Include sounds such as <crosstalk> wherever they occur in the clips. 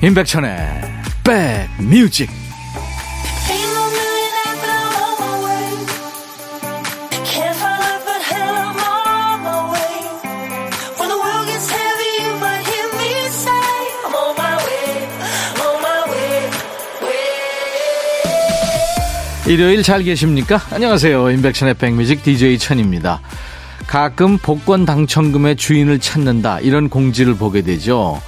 임백천의 백뮤직 일요일 잘 계십니까? 안녕하세요. 임백천의 백뮤직 DJ 천입니다. 가끔 복권 당첨금의 주인을 찾는다 이런 공지를 보게 되죠.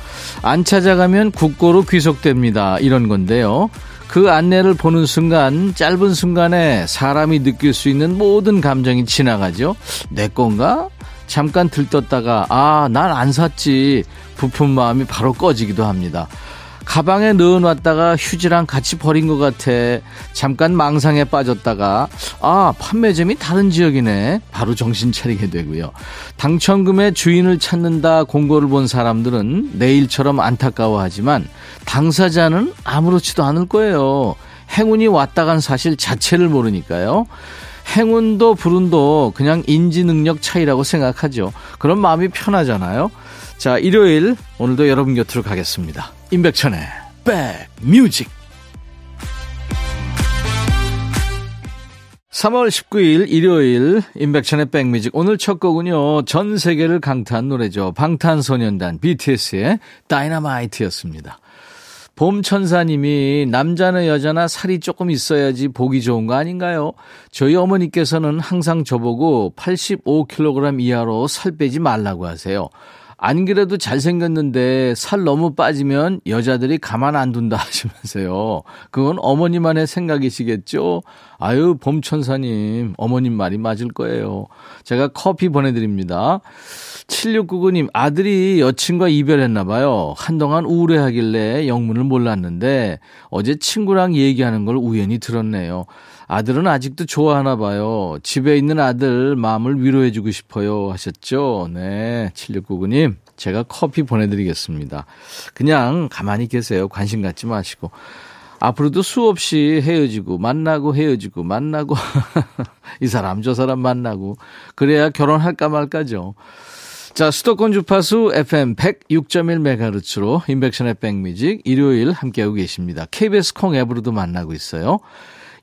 안 찾아가면 국고로 귀속됩니다. 이런 건데요. 그 안내를 보는 순간 짧은 순간에 사람이 느낄 수 있는 모든 감정이 지나가죠. 내 건가? 잠깐 들떴다가 아, 난 안 샀지. 부푼 마음이 바로 꺼지기도 합니다. 가방에 넣어놨다가 휴지랑 같이 버린 것 같아. 잠깐 망상에 빠졌다가, 아, 판매점이 다른 지역이네. 바로 정신 차리게 되고요. 당첨금의 주인을 찾는다 공고를 본 사람들은 내일처럼 안타까워하지만 당사자는 아무렇지도 않을 거예요. 행운이 왔다 간 사실 자체를 모르니까요. 행운도 불운도 그냥 인지 능력 차이라고 생각하죠. 그런 마음이 편하잖아요. 자, 일요일 오늘도 여러분 곁으로 가겠습니다. 임백천의 백뮤직 3월 19일 일요일 임백천의 백뮤직 오늘 첫 곡은요 전 세계를 강타한 노래죠 방탄소년단 BTS의 다이너마이트였습니다 봄천사님이 남자나 여자나 살이 조금 있어야지 보기 좋은 거 아닌가요? 저희 어머니께서는 항상 저보고 85kg 이하로 살 빼지 말라고 하세요. 안 그래도 잘생겼는데 살 너무 빠지면 여자들이 가만 안 둔다 <laughs> 하시면서요. 그건 어머니만의 생각이시겠죠? 아유, 봄천사님, 어머님 말이 맞을 거예요. 제가 커피 보내드립니다. 7699님, 아들이 여친과 이별했나봐요. 한동안 우울해하길래 영문을 몰랐는데 어제 친구랑 얘기하는 걸 우연히 들었네요. 아들은 아직도 좋아하나 봐요. 집에 있는 아들 마음을 위로해주고 싶어요. 하셨죠? 네. 7699님, 제가 커피 보내드리겠습니다. 그냥 가만히 계세요. 관심 갖지 마시고. 앞으로도 수없이 헤어지고, 만나고 헤어지고, 만나고, <laughs> 이 사람, 저 사람 만나고, 그래야 결혼할까 말까죠. 자, 수도권 주파수 FM 106.1MHz로 인백션의 백뮤직 일요일 함께하고 계십니다. KBS 콩 앱으로도 만나고 있어요.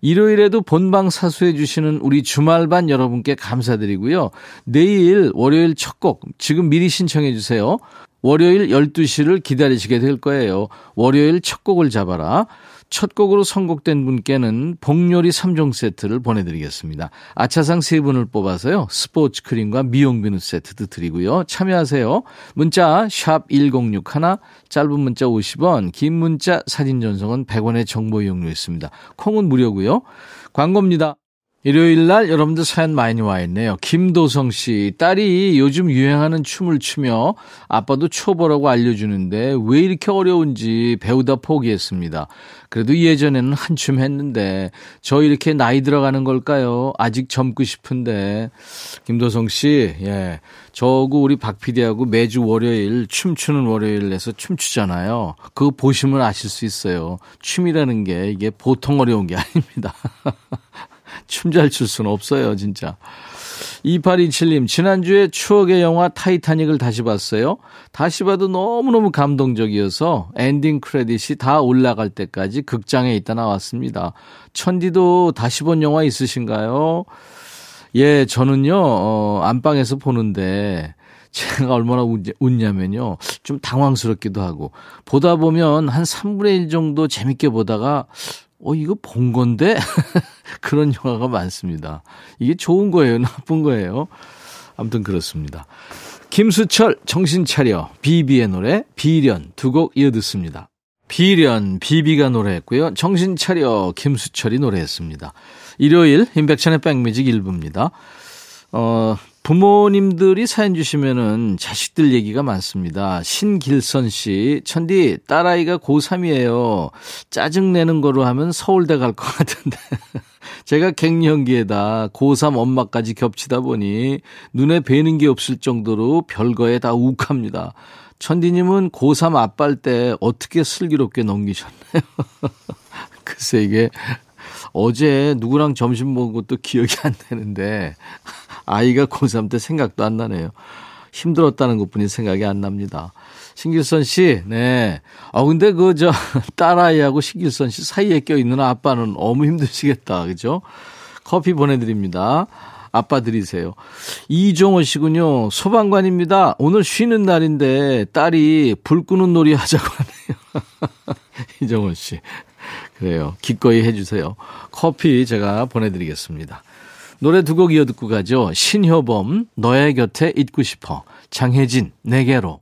일요일에도 본방 사수해 주시는 우리 주말반 여러분께 감사드리고요. 내일 월요일 첫 곡 지금 미리 신청해 주세요. 월요일 12시를 기다리시게 될 거예요. 월요일 첫 곡을 잡아라. 첫 곡으로 선곡된 분께는 복요리 3종 세트를 보내드리겠습니다. 아차상 3분을 뽑아서요. 스포츠 크림과 미용 비누 세트도 드리고요. 참여하세요. 문자 1061, 짧은 문자 50원, 긴 문자 사진 전송은 100원의 정보 이용료 있습니다. 콩은 무료고요. 광고입니다. 일요일 날 여러분들 사연 많이 와 있네요. 김도성 씨, 딸이 요즘 유행하는 춤을 추며 아빠도 초보라고 알려주는데 왜 이렇게 어려운지 배우다 포기했습니다. 그래도 예전에는 한춤 했는데 저 이렇게 나이 들어가는 걸까요? 아직 젊고 싶은데. 김도성 씨, 예. 저하고 우리 박 PD하고 매주 월요일 춤추는 월요일에서 춤추잖아요. 그거 보시면 아실 수 있어요. 춤이라는 게 이게 보통 어려운 게 아닙니다. <laughs> 춤 잘 출 수는 없어요, 진짜. 2827님, 지난주에 추억의 영화 타이타닉을 다시 봤어요. 다시 봐도 너무너무 감동적이어서 엔딩 크레딧이 다 올라갈 때까지 극장에 있다 나왔습니다. 천디도 다시 본 영화 있으신가요? 예, 저는요, 어, 안방에서 보는데, 제가 얼마나 웃기냐면요. 좀 당황스럽기도 하고, 보다 보면 한 3분의 1 정도 재밌게 보다가, 어, 이거 본 건데? <laughs> 그런 영화가 많습니다. 이게 좋은 거예요? <laughs> 나쁜 거예요? 아무튼 그렇습니다. 김수철, 정신 차려, 비비의 노래, 비련 두 곡 이어 듣습니다. 비련, 비비가 노래했고요. 정신 차려, 김수철이 노래했습니다. 일요일, 임백천의 백뮤직 일부입니다. 어, 부모님들이 사연 주시면은 자식들 얘기가 많습니다. 신길선 씨, 천디, 딸아이가 고3이에요. 짜증내는 거로 하면 서울대 갈 것 같은데. <laughs> 제가 갱년기에다 고3 엄마까지 겹치다 보니 눈에 뵈는 게 없을 정도로 별거에 다 욱합니다. 천디님은 고3 아빠일 때 어떻게 슬기롭게 넘기셨나요? <laughs> 글쎄 이게 어제 누구랑 점심 먹은 것도 기억이 안 나는데 아이가 고3 때 생각도 안 나네요. 힘들었다는 것 뿐이 생각이 안 납니다. 신길선 씨, 네. 아, 근데 그, 저, <laughs> 딸아이하고 신길선 씨 사이에 껴있는 아빠는 너무 힘드시겠다. 그죠? 커피 보내드립니다. 아빠 드리세요. 이종호 씨군요. 소방관입니다. 오늘 쉬는 날인데 딸이 불 끄는 놀이 하자고 하네요. <laughs> 이종호 씨. 그래요. 기꺼이 해주세요. 커피 제가 보내드리겠습니다. 노래 두 곡 이어 듣고 가죠. 신효범, 너의 곁에 있고 싶어. 장혜진, 내게로.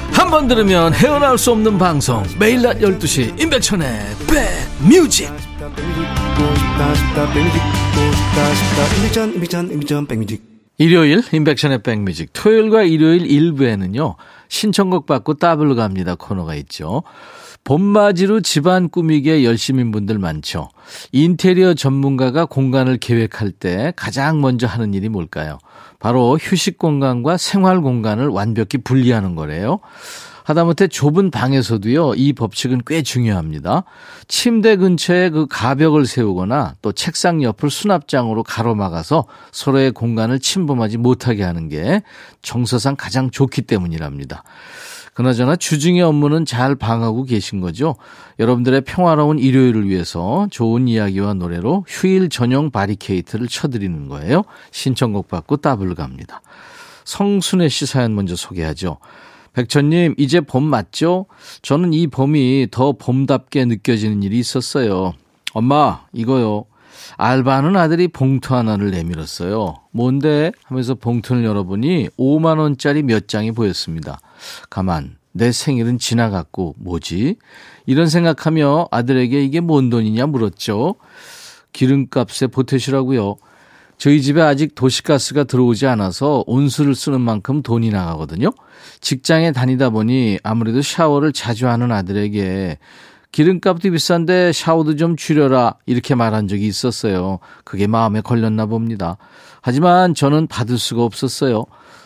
한 번 들으면 헤어나올 수 없는 방송. 매일 낮 12시 임백천의 백뮤직. 일요일 임백천의 백뮤직. 토요일과 일요일 일부에는요 신청곡 받고 따블로 갑니다. 코너가 있죠 봄맞이로 집안 꾸미기에 열심인 분들 많죠 인테리어 전문가가 공간을 계획할 때 가장 먼저 하는 일이 뭘까요 바로 휴식 공간과 생활 공간을 완벽히 분리하는 거래요. 하다못해 좁은 방에서도요, 이 법칙은 꽤 중요합니다. 침대 근처에 그 가벽을 세우거나 또 책상 옆을 수납장으로 가로막아서 서로의 공간을 침범하지 못하게 하는 게 정서상 가장 좋기 때문이랍니다. 그나저나 주중의 업무는 잘 방하고 계신 거죠? 여러분들의 평화로운 일요일을 위해서 좋은 이야기와 노래로 휴일 전용 바리케이트를 쳐드리는 거예요. 신청곡 받고 따블 갑니다. 성순애 씨 사연 먼저 소개하죠. 백천님, 이제 봄 맞죠? 저는 이 봄이 더 봄답게 느껴지는 일이 있었어요. 엄마, 이거요. 알바하는 아들이 봉투 하나를 내밀었어요. 뭔데? 하면서 봉투를 열어보니 5만원짜리 몇 장이 보였습니다. 가만, 내 생일은 지나갔고, 뭐지? 이런 생각하며 아들에게 이게 뭔 돈이냐 물었죠. 기름값에 보태시라고요. 저희 집에 아직 도시가스가 들어오지 않아서 온수를 쓰는 만큼 돈이 나가거든요. 직장에 다니다 보니 아무래도 샤워를 자주 하는 아들에게 기름값도 비싼데 샤워도 좀 줄여라 이렇게 말한 적이 있었어요. 그게 마음에 걸렸나 봅니다. 하지만 저는 받을 수가 없었어요.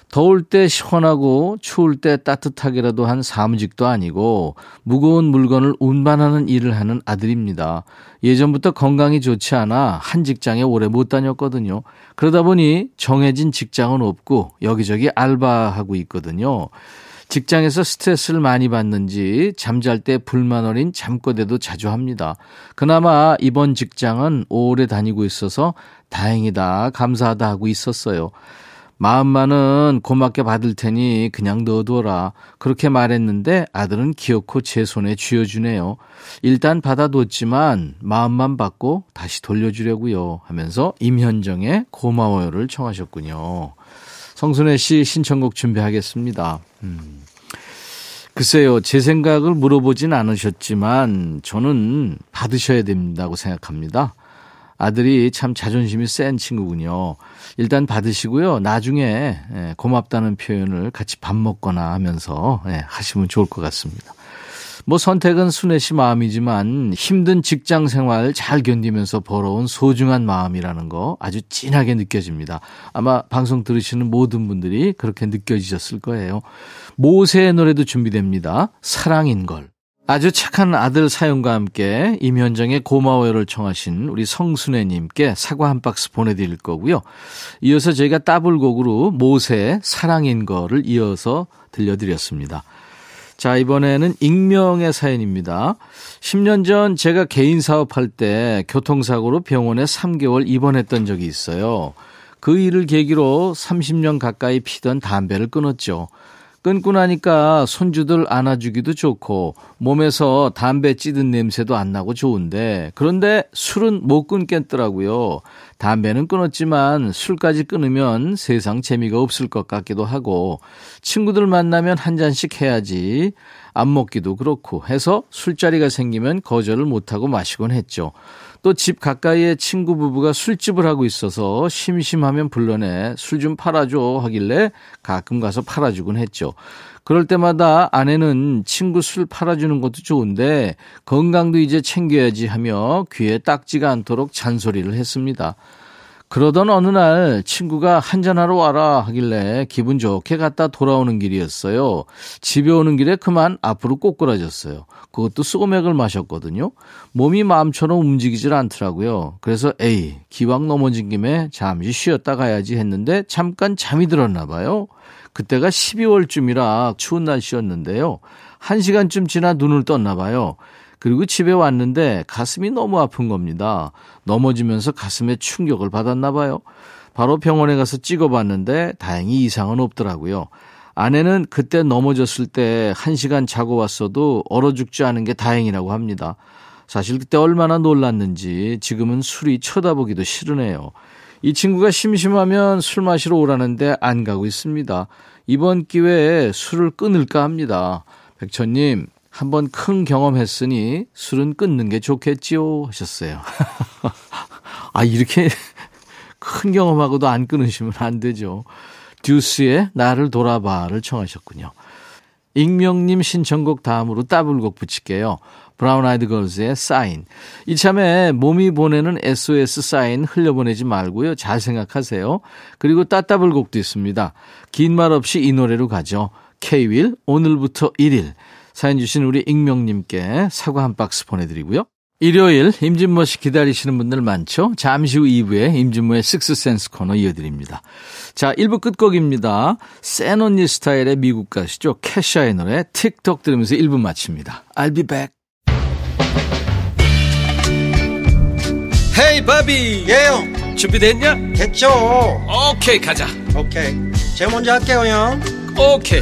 더울 때 시원하고 추울 때 따뜻하게라도 한 사무직도 아니고 무거운 물건을 운반하는 일을 하는 아들입니다. 예전부터 건강이 좋지 않아 한 직장에 오래 못 다녔거든요. 그러다 보니 정해진 직장은 없고 여기저기 알바하고 있거든요. 직장에서 스트레스를 많이 받는지 잠잘 때 불만 어린 잠꼬대도 자주 합니다. 그나마 이번 직장은 오래 다니고 있어서 다행이다, 감사하다 하고 있었어요. 마음만은 고맙게 받을 테니 그냥 넣어둬라. 그렇게 말했는데 아들은 기어코 제 손에 쥐어주네요. 일단 받아뒀지만 마음만 받고 다시 돌려주려고요. 하면서 임현정의 고마워요를 청하셨군요. 성순애 씨 신청곡 준비하겠습니다. 음. 글쎄요, 제 생각을 물어보진 않으셨지만 저는 받으셔야 된다고 생각합니다. 아들이 참 자존심이 센 친구군요. 일단 받으시고요. 나중에 예, 고맙다는 표현을 같이 밥 먹거나 하면서 예, 하시면 좋을 것 같습니다. 뭐 선택은 순애 씨 마음이지만 힘든 직장 생활 잘 견디면서 벌어온 소중한 마음이라는 거 아주 진하게 느껴집니다. 아마 방송 들으시는 모든 분들이 그렇게 느껴지셨을 거예요. 모세의 노래도 준비됩니다. 사랑인 걸. 아주 착한 아들 사연과 함께 임현정의 고마워요를 청하신 우리 성순애님께 사과 한 박스 보내드릴 거고요. 이어서 저희가 따블곡으로 모세 사랑인 거를 이어서 들려드렸습니다. 자, 이번에는 익명의 사연입니다. 10년 전 제가 개인 사업할 때 교통사고로 병원에 3개월 입원했던 적이 있어요. 그 일을 계기로 30년 가까이 피던 담배를 끊었죠. 끊고 나니까 손주들 안아주기도 좋고 몸에서 담배 찌든 냄새도 안 나고 좋은데 그런데 술은 못 끊겠더라고요. 담배는 끊었지만 술까지 끊으면 세상 재미가 없을 것 같기도 하고 친구들 만나면 한 잔씩 해야지 안 먹기도 그렇고 해서 술자리가 생기면 거절을 못하고 마시곤 했죠. 또 집 가까이에 친구 부부가 술집을 하고 있어서 심심하면 불러내 술 좀 팔아줘 하길래 가끔 가서 팔아주곤 했죠. 그럴 때마다 아내는 친구 술 팔아주는 것도 좋은데 건강도 이제 챙겨야지 하며 귀에 딱지가 않도록 잔소리를 했습니다. 그러던 어느 날 친구가 한잔하러 와라 하길래 기분 좋게 갔다 돌아오는 길이었어요. 집에 오는 길에 그만 앞으로 꼬꾸라졌어요. 그것도 소맥을 마셨거든요. 몸이 마음처럼 움직이질 않더라고요. 그래서 에이 기왕 넘어진 김에 잠시 쉬었다 가야지 했는데 잠깐 잠이 들었나 봐요. 그때가 12월쯤이라 추운 날씨였는데요. 한 시간쯤 지나 눈을 떴나 봐요. 그리고 집에 왔는데 가슴이 너무 아픈 겁니다. 넘어지면서 가슴에 충격을 받았나 봐요. 바로 병원에 가서 찍어봤는데 다행히 이상은 없더라고요. 아내는 그때 넘어졌을 때한 시간 자고 왔어도 얼어 죽지 않은 게 다행이라고 합니다. 사실 그때 얼마나 놀랐는지 지금은 술이 쳐다보기도 싫으네요. 이 친구가 심심하면 술 마시러 오라는데 안 가고 있습니다. 이번 기회에 술을 끊을까 합니다. 백천님, 한번 큰 경험했으니 술은 끊는 게 좋겠지요? 하셨어요. <laughs> 아, 이렇게 큰 경험하고도 안 끊으시면 안 되죠. 듀스의 나를 돌아봐를 청하셨군요. 익명님 신청곡 다음으로 따블곡 붙일게요. 브라운 아이드 걸즈의 사인. 이참에 몸이 보내는 SOS 사인 흘려보내지 말고요. 잘 생각하세요. 그리고 따따블 곡도 있습니다. 긴 말 없이 이 노래로 가죠. K-윌 오늘부터 1일. 사연 주신 우리 익명님께 사과 한 박스 보내드리고요. 일요일 임진모 씨 기다리시는 분들 많죠? 잠시 후 2부에 임진모의 식스센스 코너 이어드립니다. 자, 1부 끝곡입니다. 센 언니 스타일의 미국 가시죠. 캐샤의 노래 틱톡 들으면서 1부 마칩니다. I'll be back. 헤이 바비 예영 준비됐냐? 됐죠 오케이 가자 오케이 제가 먼저 할게요 형 오케이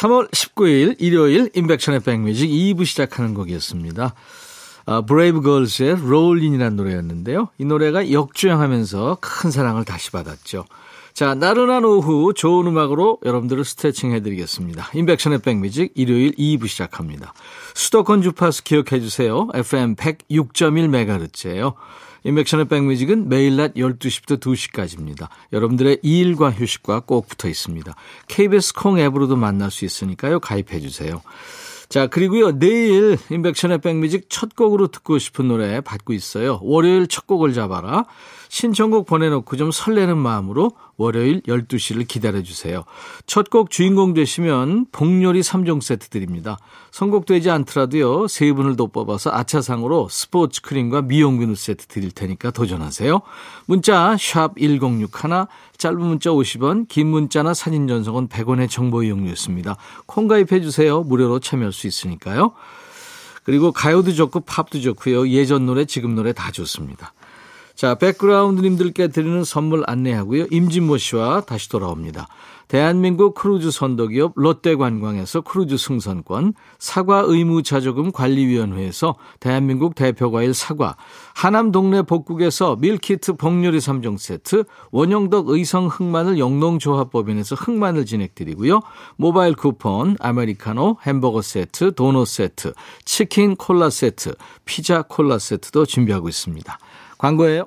3월 19일 일요일 임백천의 백뮤직 2부 시작하는 곡이었습니다. 아, 브레이브 걸스의 롤린이라는 노래였는데요. 이 노래가 역주행하면서 큰 사랑을 다시 받았죠. 자, 나른한 오후 좋은 음악으로 여러분들을 스트레칭 해드리겠습니다. 임백천의 백뮤직 일요일 2부 시작합니다. 수도권 주파수 기억해 주세요. FM 106.1MHz예요. 인백션의 백뮤직은 매일 낮 12시부터 2시까지입니다. 여러분들의 일과 휴식과 꼭 붙어 있습니다. KBS 콩 앱으로도 만날 수 있으니까요. 가입해 주세요. 자, 그리고요, 내일 인백션의 백뮤직 첫 곡으로 듣고 싶은 노래 받고 있어요. 월요일 첫 곡을 잡아라. 신청곡 보내놓고 좀 설레는 마음으로 월요일 12시를 기다려주세요. 첫 곡 주인공 되시면 복요리 3종 세트 드립니다. 선곡되지 않더라도요, 세 분을 더 뽑아서 아차상으로 스포츠 크림과 미용 비누 세트 드릴 테니까 도전하세요. 문자, 샵 1061, 짧은 문자 50원, 긴 문자나 사진 전송은 100원의 정보 이용료였습니다. 콩 가입해 주세요. 무료로 참여할 수 있으니까요. 그리고 가요도 좋고 팝도 좋고요. 예전 노래, 지금 노래 다 좋습니다. 자, 백그라운드님들께 드리는 선물 안내하고요. 임진모 씨와 다시 돌아옵니다. 대한민국 크루즈 선도기업 롯데관광에서 크루즈 승선권, 사과 의무자조금 관리위원회에서 대한민국 대표과일 사과, 하남 동네 복국에서 밀키트 복요리 3종 세트, 원형덕 의성 흑마늘 영농조합법인에서 흑마늘 진행드리고요. 모바일 쿠폰, 아메리카노, 햄버거 세트, 도넛 세트, 치킨 콜라 세트, 피자 콜라 세트도 준비하고 있습니다. 광고예요.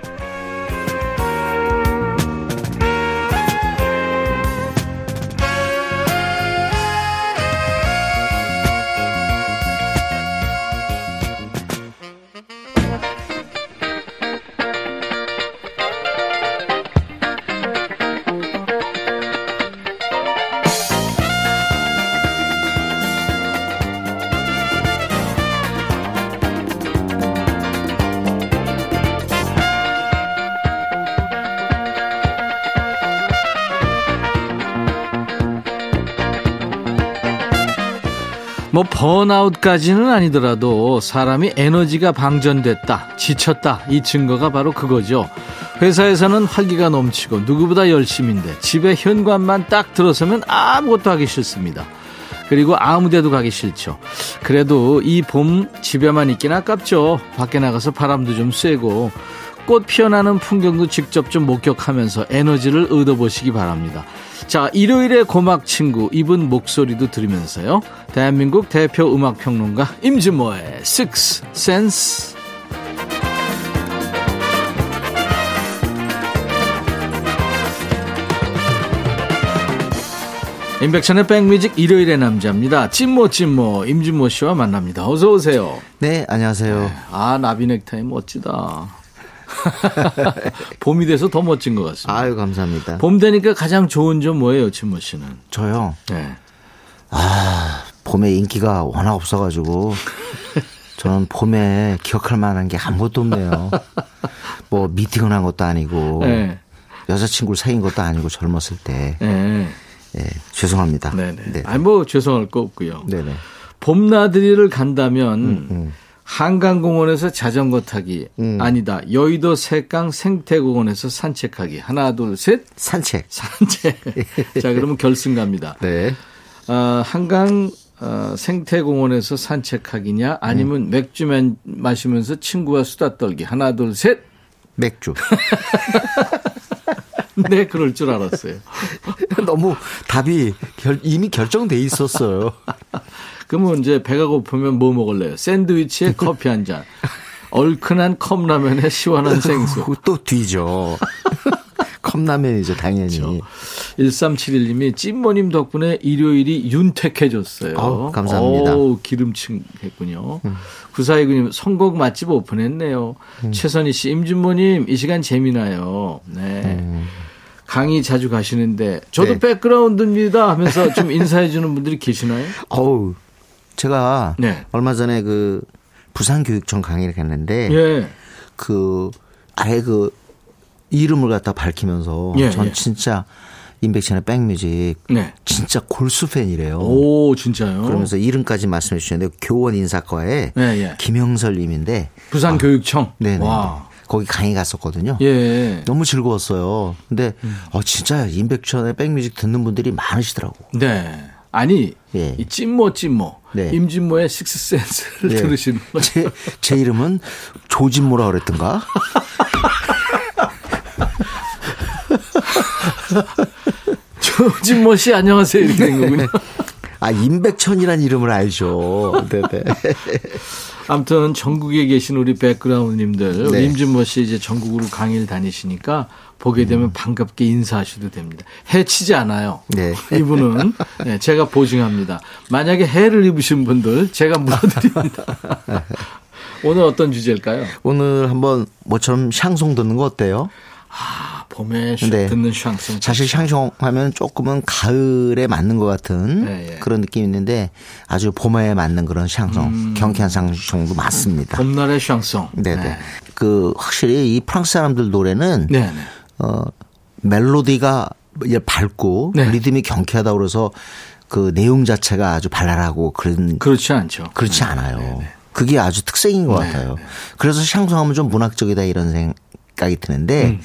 뭐 번아웃까지는 아니더라도 사람이 에너지가 방전됐다, 지쳤다 이 증거가 바로 그거죠. 회사에서는 활기가 넘치고 누구보다 열심인데 집에 현관만 딱 들어서면 아무것도 하기 싫습니다. 그리고 아무데도 가기 싫죠. 그래도 이 봄 집에만 있긴 아깝죠. 밖에 나가서 바람도 좀 쐬고 꽃 피어나는 풍경도 직접 좀 목격하면서 에너지를 얻어보시기 바랍니다. 자, 일요일의 고막 친구, 이분 목소리도 들으면서요. 대한민국 대표 음악평론가 임진모의 Six Sense. 임백천의 백뮤직 일요일의 남자입니다. 찐모 찐모 임진모 씨와 만납니다. 어서 오세요. 네, 안녕하세요. 아 나비 넥타이 멋지다. <laughs> 봄이 돼서 더 멋진 것 같습니다. 아유, 감사합니다. 봄 되니까 가장 좋은 점 뭐예요, 진모 씨는? 저요. 네. 아, 봄에 인기가 워낙 없어가지고 <laughs> 저는 봄에 기억할 만한 게 아무것도 없네요. 뭐 미팅을 한 것도 아니고 네. 여자친구를 사귄 것도 아니고 젊었을 때. 네. 예, 죄송합니다. 네네. 네. 아니 뭐 죄송할 거 없고요. 네네. 봄나들이를 간다면 음. 한강공원에서 자전거 타기 음. 아니다 여의도 색강 생태공원에서 산책하기 하나 둘 셋 산책. 산책 <laughs> 자 그러면 결승 갑니다 네. 어, 한강 어, 생태공원에서 산책하기냐 아니면 음. 맥주만 마시면서 친구와 수다 떨기 하나 둘셋네 맥주. <laughs> 네, 그럴 줄 알았어요 <laughs> 너무 답이 결- 이미 결정돼 있었어요. 그러면 이제 배가 고프면 뭐 먹을래요 샌드위치에 <laughs> 커피 한 잔 얼큰한 컵라면에 시원한 <laughs> 생수 또 뒤죠. <laughs> 컵라면이죠, 당연히. 1371님이 찐모님 덕분에 일요일이 윤택해졌어요. 아우, 감사합니다. 음. 오, 기름층 했군요. 9429님, 선곡 맛집 오픈했네요. 최선희 씨, 임준모님, 이 시간 재미나요. 네. 강의 자주 가시는데, 저도 음. 네. 백그라운드입니다 하면서 좀 인사해 주는 분들이 계시나요? 어우, 제가 네. 얼마 전에 그 부산 교육청 강의를 갔는데 예. 그 아예 그 이름을 갖다 밝히면서 예, 전 예. 진짜 인백션의 백뮤직 네. 진짜 골수 팬이래요. 오, 진짜요? 그러면서 이름까지 말씀해 주셨는데 교원 인사과에 예, 예. 김영설님인데 부산 교육청. 네네 와. 거기 강의 갔었거든요. 예. 너무 즐거웠어요. 근데 음. 어 진짜 인백션의 백뮤직 듣는 분들이 많으시더라고. 네. 아니, 예. 이 찐모 찐모. 네. 임진모의 식스센스를 예. 들으시는 거예요. 제, 제 이름은 조진모라 그랬던가? <laughs> 조진모 씨 안녕하세요 이렇게 된 거군요. 아, 임백천이란 이름을 알죠. 네네. 아무튼 전국에 계신 우리 백그라운드님들 네. 임진모 씨 이제 전국으로 강의를 다니시니까 보게 되면 반갑게 인사하셔도 됩니다. 해치지 않아요. 네. <laughs> 이분은 네, 제가 보증합니다. 만약에 해를 입으신 분들 제가 물어드립니다. <laughs> 오늘 어떤 주제일까요? 오늘 한번 모처럼 샹송 듣는 거 어때요? 아, 봄에 슈- 네. 듣는 샹송. 사실 샹송 하면 조금은 가을에 맞는 것 같은 네, 예. 그런 느낌이 있는데 아주 봄에 맞는 그런 샹송, 경쾌한 샹송도 많습니다. 봄날의 샹송. 네네. 네. 그 확실히 이 프랑스 사람들 노래는 네. 네. 어 멜로디가 밝고 네. 리듬이 경쾌하다 그래서 그 내용 자체가 아주 발랄하고 그런 그렇지 않죠. 그렇지 네. 않아요. 그게 아주 특색인 것 네, 같아요. 그래서 샹송하면 좀 문학적이다 이런 생각이 드는데 음.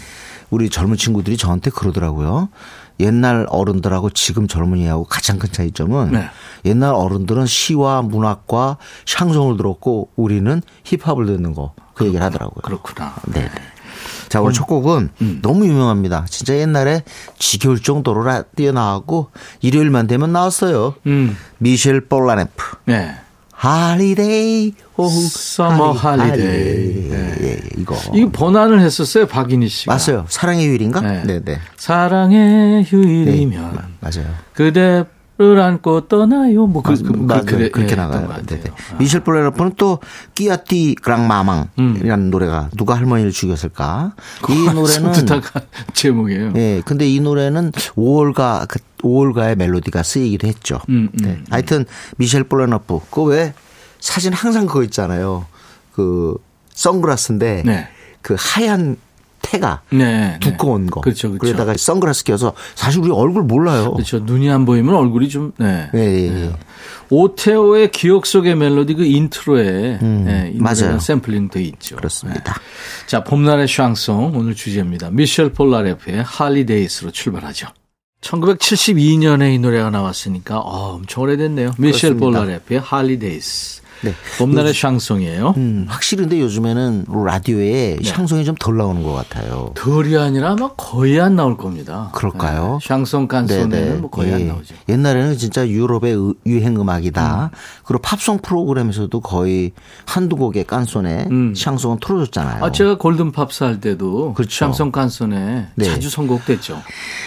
우리 젊은 친구들이 저한테 그러더라고요. 옛날 어른들하고 지금 젊은이하고 가장 큰 차이점은 네. 옛날 어른들은 시와 문학과 샹송을 들었고 우리는 힙합을 듣는 거 그 얘기를 하더라고요. 그렇구나. 네. 자, 오늘 첫 곡은 음. 너무 유명합니다. 진짜 옛날에 지겨울 정도로 라디오 나왔고 일요일만 되면 나왔어요. 음. 미셸 폴나레프. 네. Holiday, oh Summer holiday. 네. 예, 이거 이거 번안을 했었어요, 박인희 씨가. 맞아요. 사랑의 휴일인가? 네. 네, 네. 사랑의 휴일이면 네, 맞아요. 그대 를 안고 떠나요. 뭐 그, 맞- 그, 맞아요. 그래, 그렇게 예, 나가요. 네. 네. 미셸 폴나레프는 또 끼아띠 그랑마망이라는 노래가 누가 할머니를 죽였을까? 이 노래는 <laughs> 제목이에요. 예, 근데 이 노래는 5월가, 그 5월가의 멜로디가 쓰이기도 했죠. 음, 음, 네. 하여튼, 미셸 볼레너프. 그거 왜 사진 항상 그거 있잖아요. 그, 선글라스인데, 네. 그 하얀 태가 네, 두꺼운 네. 거. 그렇죠, 그렇죠. 그러다가 선글라스 껴서 사실 우리 얼굴 몰라요. 그렇죠. 눈이 안 보이면 얼굴이 좀, 네. 예, 예, 예. 오태호의 기억 속의 멜로디 그 인트로에 네, 이 음, 맞아요. 노래가 샘플링 돼 있죠. 그렇습니다. 네. 자, 봄날의 샹송 오늘 주제입니다. 미셸 폴나레프의 Holidays로 출발하죠. 1972년에 이 노래가 나왔으니까 어, 엄청 오래됐네요. 미셸. 폴나레프의 Holidays. 네. 봄날의 샹송이에요. 음, 확실히 근데 요즘에는 라디오에 네. 샹송이 좀 덜 나오는 것 같아요. 덜이 아니라 아마 거의 안 나올 겁니다. 그럴까요? 네, 샹송 칸초네는 뭐 거의 예. 안 나오죠. 옛날에는 진짜 유럽의 의- 유행 음악이다. 그리고 팝송 프로그램에서도 거의 한두 곡의 칸초네 음. 샹송은 틀어줬잖아요. 아, 제가 골든 팝스 할 때도 그렇죠. 샹송 칸초네 네. 자주 선곡됐죠.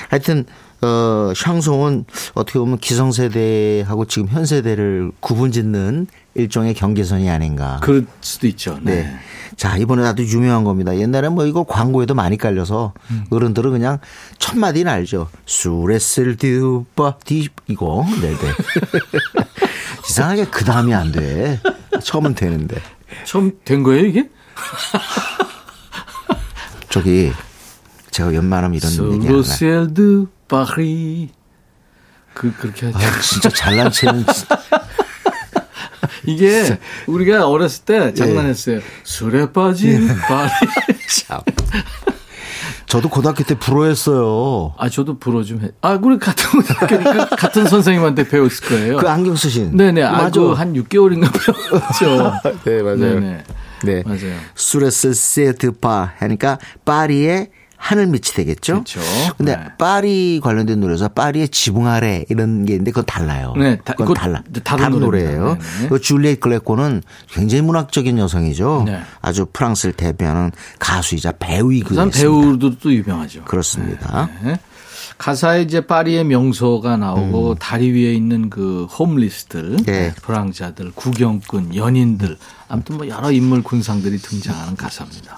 하여튼 어 샹송은 어떻게 보면 기성세대하고 지금 현 세대를 구분짓는 일종의 경계선이 아닌가. 그럴 수도 있죠. 네. 네. 자, 이번에 나도 유명한 겁니다. 옛날에 뭐 이거 광고에도 많이 깔려서 음. 어른들은 그냥 첫 마디는 알죠. Sous le ciel de Paris 이거. 네, 네. <laughs> 이상하게 그 다음이 안 돼. 처음은 되는데. 처음 된 거예요, 이게? <laughs> 저기 제가 웬만하면 이런 얘기 안. 소르셀 드 파리. 그, 그렇게 하죠. 아, 진짜 잘난 체는 <laughs> 이게 우리가 어렸을 때 장난했어요. 술에 빠진 파리. <laughs> 참. 저도 고등학교 때 불어했어요. 아, 저도 불어 좀 해. 아, 우리 같은, 고등학교니까 같은 선생님한테 배웠을 거예요. 그 안경 쓰신. 네네. 아, 맞아. 그한 6개월인가 배웠죠. <laughs> 네, 맞아요. 네네. 네. 맞아요. 수레스 세트파 하니까 파리의 하늘 밑이 되겠죠. 그렇죠. 근데 네. 파리 관련된 노래에서 파리의 지붕 아래 이런 게 있는데 그건 달라요. 네, 다- 그건 달라. 다른. 노래예요. 네, 네. 그 줄리엣 글레코는 굉장히 문학적인 여성이죠. 네. 아주 프랑스를 대표하는 가수이자 배우이기도 했습니다. 배우들도 유명하죠. 그렇습니다. 네. 가사에 이제 파리의 명소가 나오고 음. 다리 위에 있는 그 홈리스들, 네. 불황자들, 구경꾼, 연인들, 아무튼 뭐 여러 인물 군상들이 등장하는 가사입니다.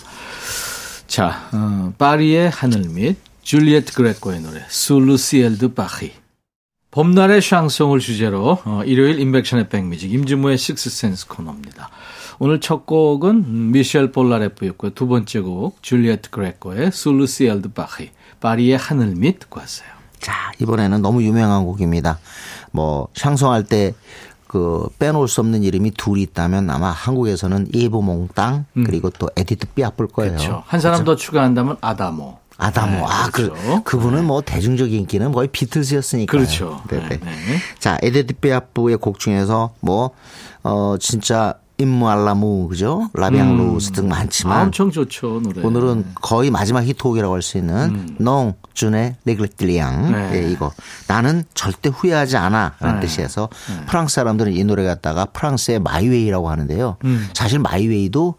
자, 어, 파리의 하늘 밑 줄리엣 그레코의 노래 Sous le ciel de Paris. 봄날의 샹송을 주제로 어, 일요일 임백천의 백뮤직 임진모의 식스센스 코너입니다. 오늘 첫 곡은 미셸 폴나레프였고요. 두 번째 곡 줄리엣 그레코의 Sous le ciel de Paris. 파리의 하늘 밑 듣고 왔어요. 자, 이번에는 너무 유명한 곡입니다. 뭐, 샹송할 때 그 빼놓을 수 없는 이름이 둘이 있다면 아마 한국에서는 이브 몽땅 그리고 또 에디트 피아프일 거예요. 음. 그렇죠. 한 사람 더 추가한다면 아다모. 아다모. 네, 아, 그, 그렇죠. 그분은 뭐 대중적 인기는 거의 비틀즈였으니까. 그렇죠. 네네. 네, 네. 자, 에디트 피아프의 곡 중에서 뭐, 어, 진짜 Hymne à l'amour, 그죠? La vie en rose 등 많지만. 아, 엄청 좋죠, 노래. 오늘은 거의 마지막 히트곡이라고 할 수 있는 Non, je ne regrette rien 음. 네. 예, 이거 나는 절대 후회하지 않아라는 네. 뜻이어서 프랑스 사람들은 이 노래 갖다가 프랑스의 My Way라고 하는데요. 음. 사실 My Way도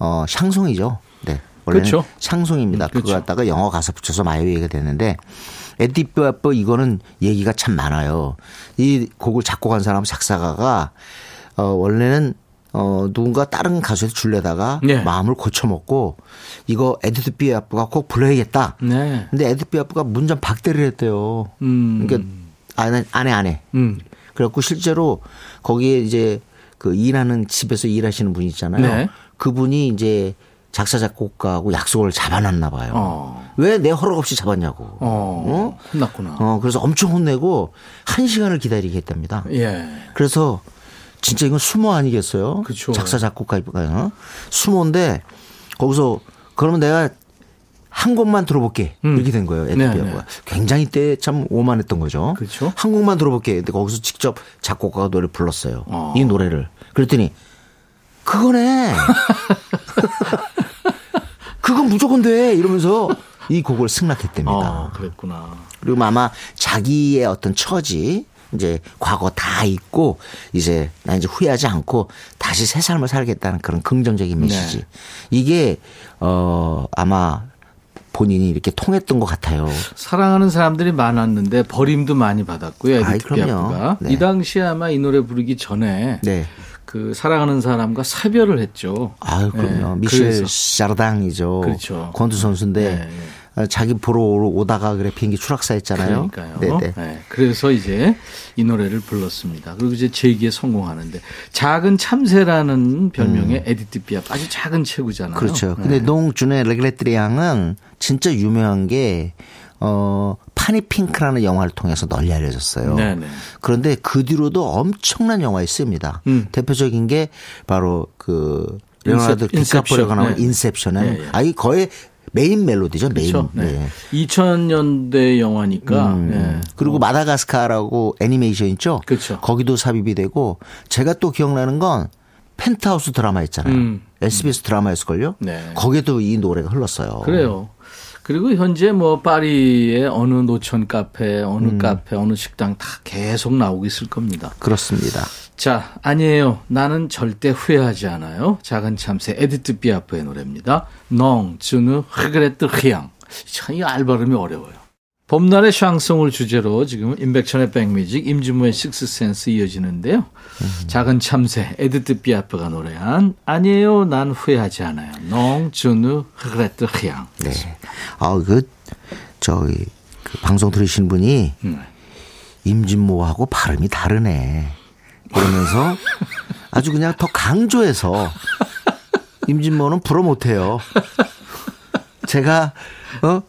어 샹송이죠. 네. 원래는 그렇죠. 샹송입니다. 음, 그거. 갖다가 영어 가사 붙여서 My Way가 됐는데 에디트 피아프 이거는 얘기가 참 많아요. 이 곡을 작곡한 사람 작사가가 어 원래는 어 누군가 다른 가수에 줄려다가 네. 마음을 고쳐먹고 이거 에디트 피아프가 꼭 불러야겠다. 네. 근데 에디트 피아프가 문전 박대를 했대요. 음. 그러니까 안해 안해 안해. 음. 그래갖고 실제로 거기에 이제 그 일하는 집에서 일하시는 분이 있잖아요. 네. 그분이 이제 작사 작곡가하고 약속을 잡아놨나 봐요. 어. 왜내 허락 없이 잡았냐고. 어. 혼났구나. 어, 그래서 엄청 혼내고 한 시간을 기다리게 했답니다. 예. 그래서 진짜 이건 수모 아니겠어요? 그쵸. 작사 작곡가가 수모인데 거기서 그러면 내가 한 곡만 들어볼게 음. 이렇게 된 거예요. 네, 에드피아가 네. 굉장히 때 참 오만했던 거죠. 그쵸. 한 곡만 들어볼게. 근데 거기서 직접 작곡가가 노래를 불렀어요. 어. 이 노래를. 그랬더니 그거네. <laughs> 그건 무조건 돼 이러면서 이 곡을 승낙했답니다. 어, 그랬구나. 그리고 아마 자기의 어떤 처지 이제 과거 다 잊고 이제 나 이제 후회하지 않고 다시 새 삶을 살겠다는 그런 긍정적인 메시지. 네. 이게 어 아마 본인이 이렇게 통했던 것 같아요. 사랑하는 사람들이 많았는데 버림도 많이 받았고요. 아이, 에디트 그럼요. 피아프가. 네. 이 당시에 아마 이 노래 부르기 전에 네. 그 사랑하는 사람과 사별을 했죠. 아유 그럼요. 네, 마르셀 세르당이죠. 그렇죠. 권투 선수인데 네, 네. 어, 자기 보러 오- 오다가 그래 비행기 추락사했잖아요. 그러니까요. 네네. 네, 그래서 이제 이 노래를 불렀습니다. 그리고 이제 재기에 성공하는데 작은 참새라는 별명의 에디트 피아프 아주 작은 체구잖아요. 음. 그렇죠. 네. 근데 Non, je ne regrette rien은 진짜 유명한 게 어, 파니 핑크라는 영화를 통해서 널리 알려졌어요. 네네. 그런데 그 뒤로도 엄청난 영화에 쓰입니다. 음. 대표적인 게 바로 그 레오나르도 인셉- 디카프리오가 나온 네. 인셉션은 예, 예. 아이 거의 메인 멜로디죠. 메인. 그렇죠. 네. 네. 2000년대 영화니까. 음. 네. 그리고 마다가스카라고 애니메이션 있죠. 그렇죠. 거기도 삽입이 되고 제가 또 기억나는 건 펜트하우스 드라마 있잖아요. 음. SBS 드라마였을걸요. 네. 거기에도 이 노래가 흘렀어요. 그래요. 그리고 현재 뭐 파리의 어느 노천 카페, 어느 음. 카페, 어느 식당 다 계속 나오고 있을 겁니다. 그렇습니다. 자, 아니에요. 나는 절대 후회하지 않아요. 작은 참새 에디트 피아프의 노래입니다. Non, je ne regrette rien. 참, 이 R발음이 어려워요. 봄날의 샹송을 주제로 지금 임백천의 백뮤직, 임진모의 식스센스 이어지는데요. 작은 참새, 에디트 피아프가 노래한 아니에요. 난 후회하지 않아요. Non, je ne regrette rien. 네. 아, 그, 저기, 그 방송 들으신 분이 음. 임진모하고 발음이 다르네. 그러면서 아주 그냥 더 강조해서 임진모는 불어 못해요. 제가, 어?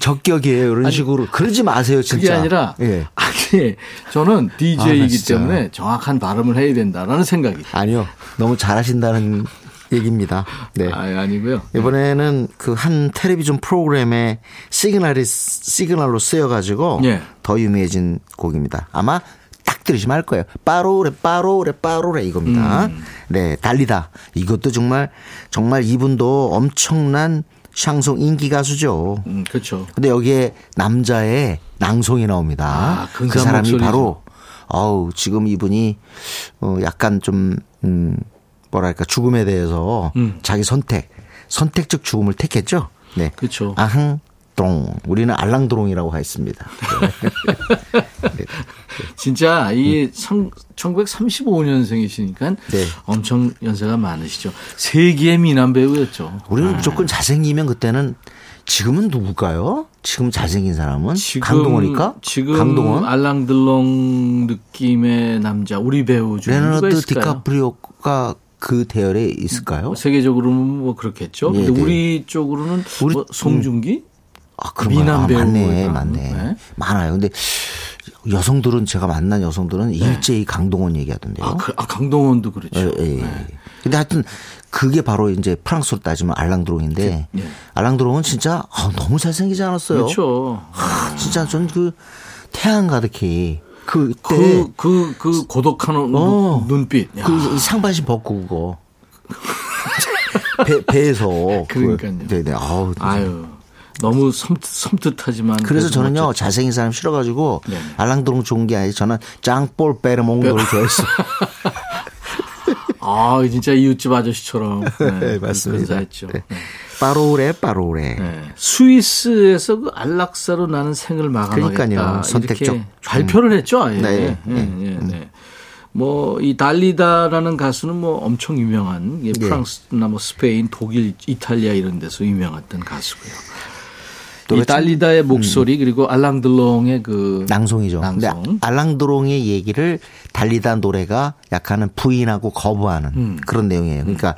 적격이에요. 이런 식으로. 그러지 마세요, 진짜. 그게 아니라 예. 아니 저는 아, DJ이기 나 진짜. 때문에 정확한 발음을 해야 된다라는 생각이. 아니요. 너무 잘하신다는 얘기입니다. 네. 아, 아니고요. 이번에는 그 한 텔레비전 프로그램에 시그널이 시그널로 쓰여 가지고 예. 더 유명해진 곡입니다. 아마 딱 들으시면 알 거예요. 빠로레 빠로레 빠로레 이겁니다. 음. 네 달리다 이것도 정말 정말 이분도 엄청난 샹송 인기 가수죠. 음, 그렇죠. 근데 여기에 남자의 낭송이 나옵니다. 아, 그 사람이 목소리죠. 바로 어우 지금 이분이 어 약간 좀 음, 뭐랄까 죽음에 대해서 음. 자기 선택 선택적 죽음을 택했죠. 네. 그쵸. 아흥 동 우리는 알랑드롱이라고 했습니다. <laughs> 진짜 이 1935년생이시니까 네. 엄청 연세가 많으시죠. 세기의 미남 배우였죠. 우리는 무조건 잘생기면 그때는 지금은 누굴까요? 지금 잘생긴 사람은 지금 강동원일까? 지금 강동원? 알랑들롱 느낌의 남자 우리 배우 중에 레너드? 디카프리오가 그 대열에 있을까요? 뭐 세계적으로는 뭐 그렇겠죠. 예, 근데 네. 우리 쪽으로는 우리- 뭐 송중기? 아, 그런가요? 미남 아, 배우가 맞네? 맞네. 네. 많아요. 근데 여성들은 제가 만난 여성들은 일제히 강동원 얘기하던데요. 아, 그, 아, 강동원도 그렇죠. 예, 예. 네. 근데 하여튼 그게 바로 이제 프랑스로 따지면 알랑드롱인데 예. 알랑드롱은 진짜 아, 너무 잘생기지 않았어요. 그렇죠. 아, 진짜 전 그 태양 가득히 그때 그, 그, 그 고독한 눈- 어. 눈빛. 야, 그 상반신 벗고 그거 <laughs> 배, 배에서 그러니까요. 그, 네네. 아우. 아유, 너무 섬, 섬뜩 하지만. 그래서 저는요 멋졌죠. 잘생긴 사람 싫어가지고 네. 알랑드롱 좋은 게 아니라 저는 짱볼 베르몽도를 좋아했어요. <laughs> 아, 진짜 이웃집 아저씨처럼. <laughs> 네, 맞습니다. 했죠. 네. 빠로레 빠로레. 네. 스위스에서 그 안락사로 나는 생을 마감하겠다. 그러니까요. 선택적. 이렇게 발표를 했죠, 아예. 네. 예, 예, 네. 뭐, 이 달리다라는 가수는 뭐 엄청 유명한, 예, 네. 프랑스나 뭐 스페인, 독일, 이탈리아 이런 데서 유명했던 가수고요. 이 노래 참- 달리다의 목소리 그리고 알랑들롱의 그 낭송이죠. 근데 낭송. 알랑드롱의 얘기를 달리다 노래가 약간은 부인하고 거부하는 음. 그런 내용이에요. 그러니까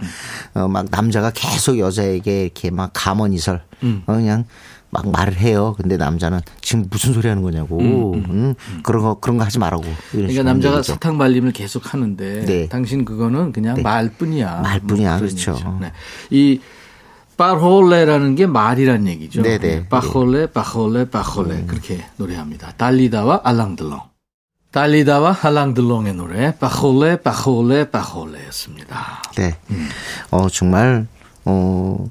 어, 막 남자가 계속 여자에게 이렇게 막 감언이설 음. 어, 그냥 막 말을 해요. 근데 남자는 지금 무슨 소리 하는 거냐고. 음, 그런 거 그런 거 하지 말라고. 그러니까 남자가 얘기죠. 사탕 발림을 계속 하는데 네. 당신 그거는 그냥 말뿐이야. 말뿐이야. 뭐 그렇죠. 네. 이 파홀레라는 게 말이란 얘기죠. 네네. 파홀레, 파홀레, 파홀레 그렇게 노래합니다. 달리다와 알랑들롱. 달리다와 알랑들롱의 노래 파홀레, 파홀레, 파홀레였습니다. 네. 어 정말 어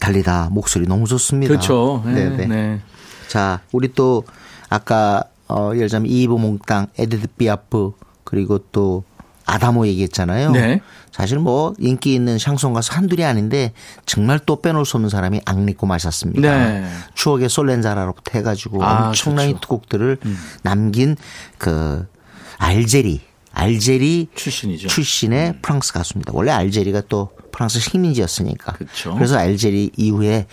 달리다 목소리 너무 좋습니다. 그렇죠. 네, 네, 네. 네. 자, 우리 또 아까 어 예를 들자면 이브 몽땅, 에디트 피아프 그리고 또 아다모 얘기했잖아요. 네. 사실 뭐 인기 있는 샹송 가수 한둘이 아닌데 정말 또 빼놓을 수 없는 사람이 앙리코 마샤스입니다. 네. 추억의 솔렌자라로부터 해가지고 아, 엄청난 그렇죠. 히트곡들을 남긴 그 알제리 알제리 출신이죠. 음. 출신의 프랑스 가수입니다. 원래 알제리가 또 프랑스 식민지였으니까. 그쵸. 래서 알제리 이후에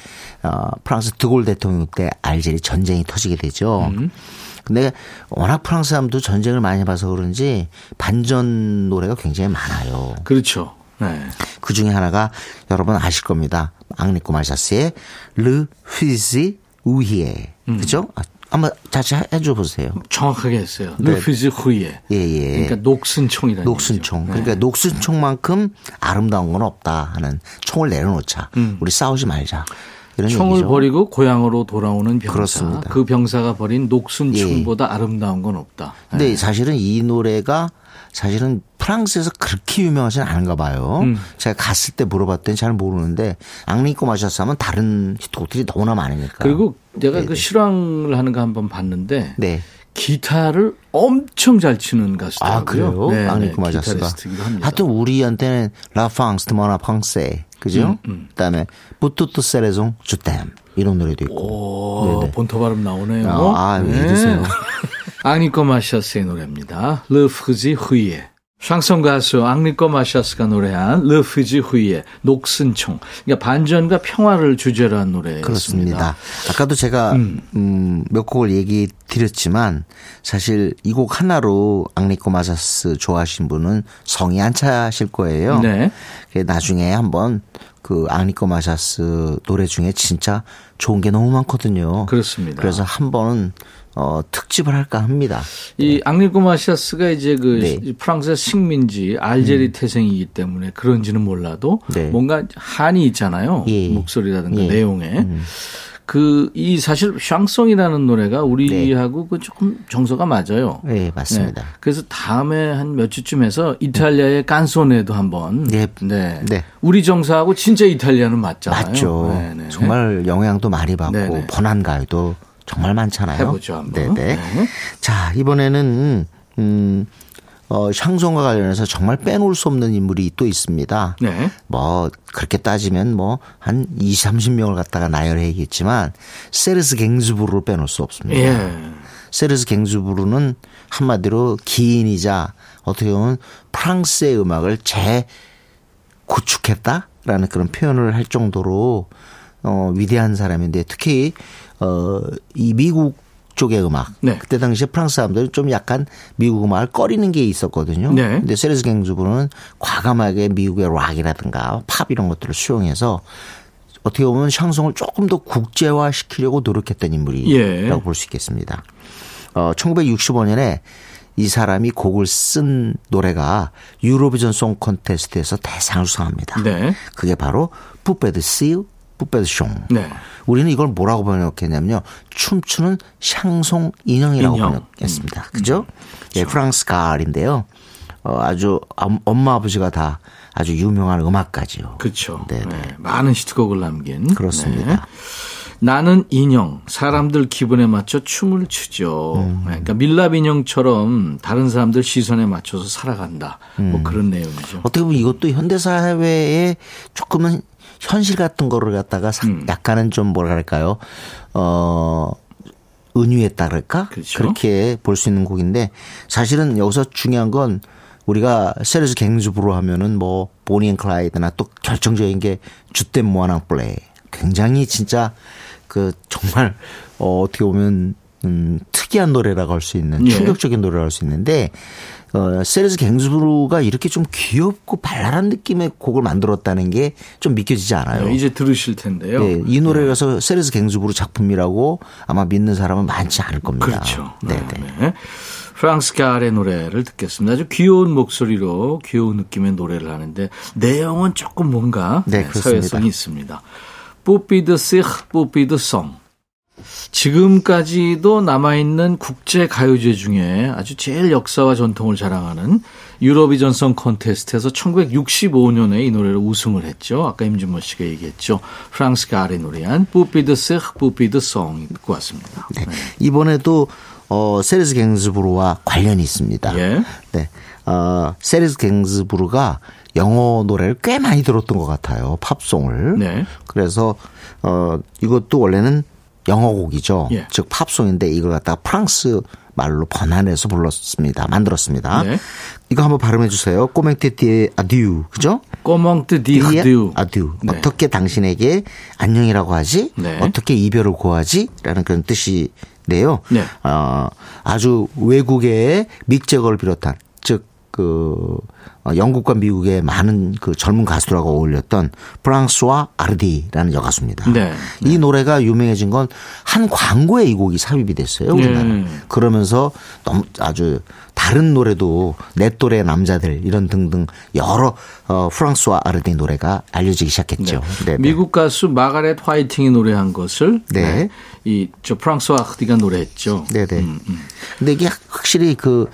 어, 프랑스 드골 대통령 때 알제리 전쟁이 터지게 되죠. 음. 근데 워낙 프랑스 사람도 전쟁을 많이 봐서 그런지 반전 노래가 굉장히 많아요. 그렇죠. 네. 그 중에 하나가 여러분 아실 겁니다. 앙리코 마샤스의 르 휘지 우히에. 음. 그죠? 아, 한번 다시 해줘 보세요. 정확하게 했어요. 네. 루피즈 후예. 예, 예. 그러니까 녹슨총이라는 녹슨총. 그러니까 네. 녹슨총만큼 아름다운 건 없다 하는 총을 내려놓자. 우리 싸우지 말자. 총을 얘기죠. 버리고 고향으로 돌아오는 병사. 그렇습니다. 그 병사가 버린 녹슨총보다 아름다운 건 없다. 근데 네. 사실은 이 노래가 사실은 프랑스에서 그렇게 유명하지는 않은가 봐요. 음. 제가 갔을 때 물어봤더니 잘 모르는데 앙리코 마샤스 하면 다른 히트곡들이 너무나 많으니까. 그리고 내가 그 실황을 하는 거 한번 봤는데 네. 기타를 엄청 잘 치는 가수더라고요. 아, 그래요? 네, 앙리코 네, 마샤스가. 기타리스트기도 합니다. 하여튼 우리한테는 La France de mon enfance. 그죠? 음, 그다음에 Pour toutes ces raisons je t'aime 이런 노래도 있고. 오. 본토 발음 나오네요. 아, 아, 왜 이러세요? 앙리코 마샤스의 노래입니다. Fusil rouillé. 샹송 가수 앙리코 마샤스가 노래한 Fusil rouillé, 녹슨총. 그러니까 반전과 평화를 주제로 한 노래였습니다. 그렇습니다. 아까도 제가 음, 몇 곡을 얘기 드렸지만 사실 이 곡 하나로 앙리코 마사스 좋아하신 분은 성이 안 차실 거예요. 네. 나중에 한번 그 앙리코 마사스 노래 중에 진짜 좋은 게 너무 많거든요. 그렇습니다. 그래서 한 번은 어, 특집을 할까 합니다. 이 앙리코 마샤스가 이제 그 네. 프랑스의 식민지 알제리 태생이기 때문에 그런지는 몰라도 네. 뭔가 한이 있잖아요. 예. 목소리라든가 예. 내용에. 그이 사실 샹송이라는 노래가 우리하고 그 조금 정서가 맞아요. 네, 맞습니다. 네. 그래서 다음에 한 몇 주쯤에서 이탈리아의 깐소네도 한번 네. 네. 네. 우리 정서하고 진짜 이탈리아는 맞잖아요. 맞죠. 네, 네. 정말 영향도 많이 받고. 번안 가요도 정말 많잖아요. 해보죠, 한번. 네네. 네. 자 이번에는 음, 어, 샹송과 관련해서 정말 빼놓을 수 없는 인물이 또 있습니다. 네. 뭐 그렇게 따지면 뭐 한 20, 30명을 갖다가 나열해야겠지만 세르스 갱즈부르를 빼놓을 수 없습니다. 예. 세르스 갱즈부르는 한마디로 기인이자 어떻게 보면 프랑스의 음악을 재구축했다라는 그런 표현을 할 정도로 어 위대한 사람인데 특히 어 이 미국 쪽의 음악 네. 그때 당시에 프랑스 사람들은 좀 약간 미국 음악을 꺼리는 게 있었거든요. 네. 근데 세르스 갱즈부르는 과감하게 미국의 락이라든가 팝 이런 것들을 수용해서 어떻게 보면 샹송을 조금 더 국제화 시키려고 노력했던 인물이라고 예. 볼수 있겠습니다. 어, 1965년에 이 사람이 곡을 쓴 노래가 유로비전 송 콘테스트에서 대상을 수상합니다. 네. 그게 바로 뿌페드 시우, 숑. 네. 우리는 이걸 뭐라고 번역했냐면요. 춤추는 샹송 인형이라고 인형. 번역했습니다. 그죠? 예, 프랑스 가을인데요. 어, 아주 엄- 엄마 아버지가 다 아주 유명한 음악가지요. 그렇죠. 네네. 네, 많은 히트곡을 남긴. 그렇습니다. 네. 나는 인형, 사람들 기분에 맞춰 춤을 추죠. 음. 네, 그러니까 밀랍 인형처럼 다른 사람들 시선에 맞춰서 살아간다. 음. 뭐 그런 내용이죠. 어떻게 보면 이것도 현대사회의 조금은 현실 같은 거를 갖다가 사- 음. 약간은 좀 뭐랄까요, 어, 은유했다 그럴까? 그렇죠. 그렇게 볼 수 있는 곡인데 사실은 여기서 중요한 건 우리가 세르쥬 갱즈부르 하면은 뭐 Bonnie and Clyde나 또 결정적인 게 Je t'aime moi non plus 굉장히 진짜 그 정말 어 어떻게 보면 음 특이한 노래라고 할 수 있는 예. 충격적인 노래라고 할 수 있는데 어 세르쥬 갱즈부르가 이렇게 좀 귀엽고 발랄한 느낌의 곡을 만들었다는 게 좀 믿겨지지 않아요. 네, 이제 들으실 텐데요. 네, 이 노래라서 세르쥬 갱즈부르 작품이라고 아마 믿는 사람은 많지 않을 겁니다. 그렇죠. 네, 네. 네. 프랑스 가알의 노래를 듣겠습니다. 아주 귀여운 목소리로 귀여운 느낌의 노래를 하는데 내용은 조금 뭔가 네, 네. 사회성이 있습니다. 뽀삐드 시흐 뽀삐드 송. 지금까지도 남아있는 국제 가요제 중에 아주 제일 역사와 전통을 자랑하는 유로비전 송 콘테스트에서 1965년에 이 노래를 우승을 했죠. 아까 임준모 씨가 얘기했죠. 프랑스 가알의 노래한 Poupée de cire poupée de son 듣고 왔습니다. 네. 이번에도 어 세르쥬 갱즈부르와 관련이 있습니다. 예. 네. 어 세르쥬 갱즈부르가 영어 노래를 꽤 많이 들었던 것 같아요. 팝송을. 네. 그래서 어 이것도 원래는 영어 곡이죠. 예. 즉 팝송인데 이걸 갖다가 프랑스 말로 번안해서 불렀습니다. 만들었습니다. 네. 이거 한번 발음해 주세요. Comment te dire adieu. 그죠? Comment te dire adieu. Adieu. 네. 어떻게 당신에게 안녕이라고 하지? 네. 어떻게 이별을 고하지? 라는 그런 뜻인데요. 네. 어, 아주 외국의 믹재거를 비롯한 즉, 그, 어, 영국과 미국의 많은 그 젊은 가수들하고 어울렸던 프랑스와 아르디라는 여가수입니다. 네. 이 노래가 유명해진 건 한 광고에 이 곡이 삽입이 됐어요. 우리나라. 네. 그러면서 너무 아주 다른 노래도 내 또래 남자들 이런 등등 여러 어, 프랑스와 아르디 노래가 알려지기 시작했죠. 네, 네. 미국 가수 마가렛 화이팅이 노래한 것을 네. 이저 프랑스와 아흐디가 노래했죠. 네네. 음, 근데 이게 확실히 그,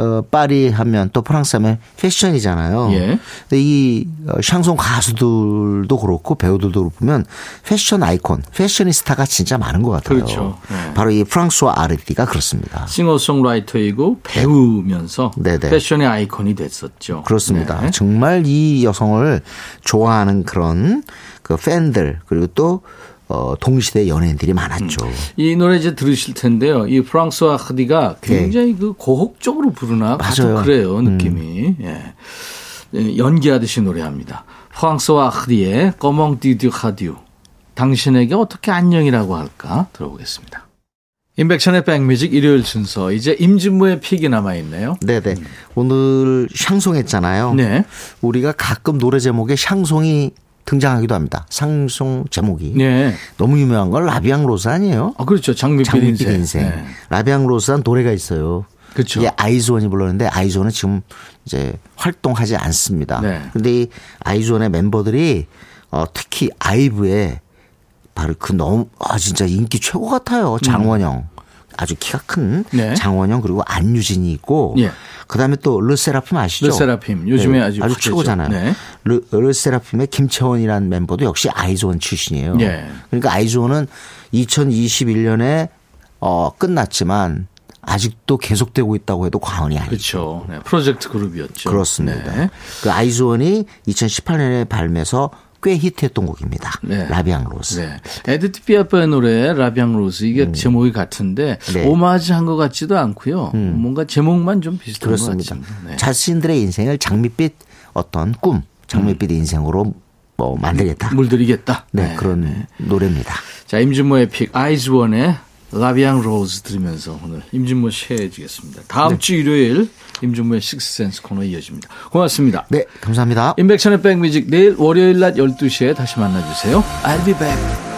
어, 파리 하면 또 프랑스 하면 패션이잖아요. 예. 근데 이 어, 샹송 가수들도 그렇고 배우들도 보면 패션 아이콘, 패셔니스타가 진짜 많은 것 같아요. 그렇죠. 네. 바로 이 프랑스와 아르디가 그렇습니다. 싱어송라이터이고 배우면서 네네. 패션의 아이콘이 됐었죠. 그렇습니다. 네. 정말 이 여성을 좋아하는 그런 그 팬들 그리고 또 어, 동시대 연예인들이 많았죠. 이 노래 이제 들으실 텐데요. 이 프랑스와 하디가 굉장히 그 고혹적으로 부르나 네. 맞아요. 음. 그래요 느낌이. 예. 예, 연기하듯이 노래합니다. 프랑스와 하디의 꺼멍 디듀 하듀. 당신에게 어떻게 안녕이라고 할까 들어보겠습니다. 임백천의 백뮤직 일요일 순서 이제 임진모의 픽이 남아 있네요. 네네. 오늘 샹송했잖아요. 네. 우리가 가끔 노래 제목에 샹송이 등장하기도 합니다. 샹송 제목이. 네. 너무 유명한 건 La vie en rose 아니에요? 아 그렇죠. 장밋빛 인생. 인생. 네. La vie en rose란 노래가 있어요. 그렇죠. 이게 아이즈원이 불렀는데 아이즈원은 지금 이제 활동하지 않습니다. 네. 근데 이 아이즈원의 멤버들이 어, 특히 아이브의 바로 그 너무 아 진짜 인기 최고 같아요. 장원영. 아주 키가 큰 음. 네. 장원영 그리고 안유진이 있고 예. 그다음에 또 르세라핌 아시죠? 르세라핌. 요즘에 아주 아주 핫하죠. 최고잖아요. 네. 르, 르세라핌의 김채원이라는 멤버도 역시 아이즈원 출신이에요. 예. 그러니까 아이즈원은 2021년에 어, 끝났지만 아직도 계속되고 있다고 해도 과언이 아니죠. 그렇죠. 네. 프로젝트 그룹이었죠. 그렇습니다. 네. 그 아이즈원이 2018년에 발매해서 꽤 히트했던 곡입니다. 네. La vie en rose. 네. 에디트 피아프의 노래 La vie en rose 이게 제목이 같은데 음. 네. 음. 오마주 한것 같지도 않고요. 뭔가 제목만 좀 비슷한 그렇습니다. 것 같습니다. 네. 자신들의 인생을 장밋빛 어떤 꿈, 장밋빛 인생으로 뭐 만들겠다. 물들이겠다. 네, 그런 노래입니다. 자, 임진모의 픽 아이즈원의 La vie en rose 들으면서 오늘 임진모 씨 헤어지겠습니다. 다음 네. 주 일요일 임진모의 식스센스 코너 이어집니다. 고맙습니다. 네, 감사합니다. 임백천의 백뮤직 내일 월요일 낮 12시에 다시 만나주세요. I'll be back.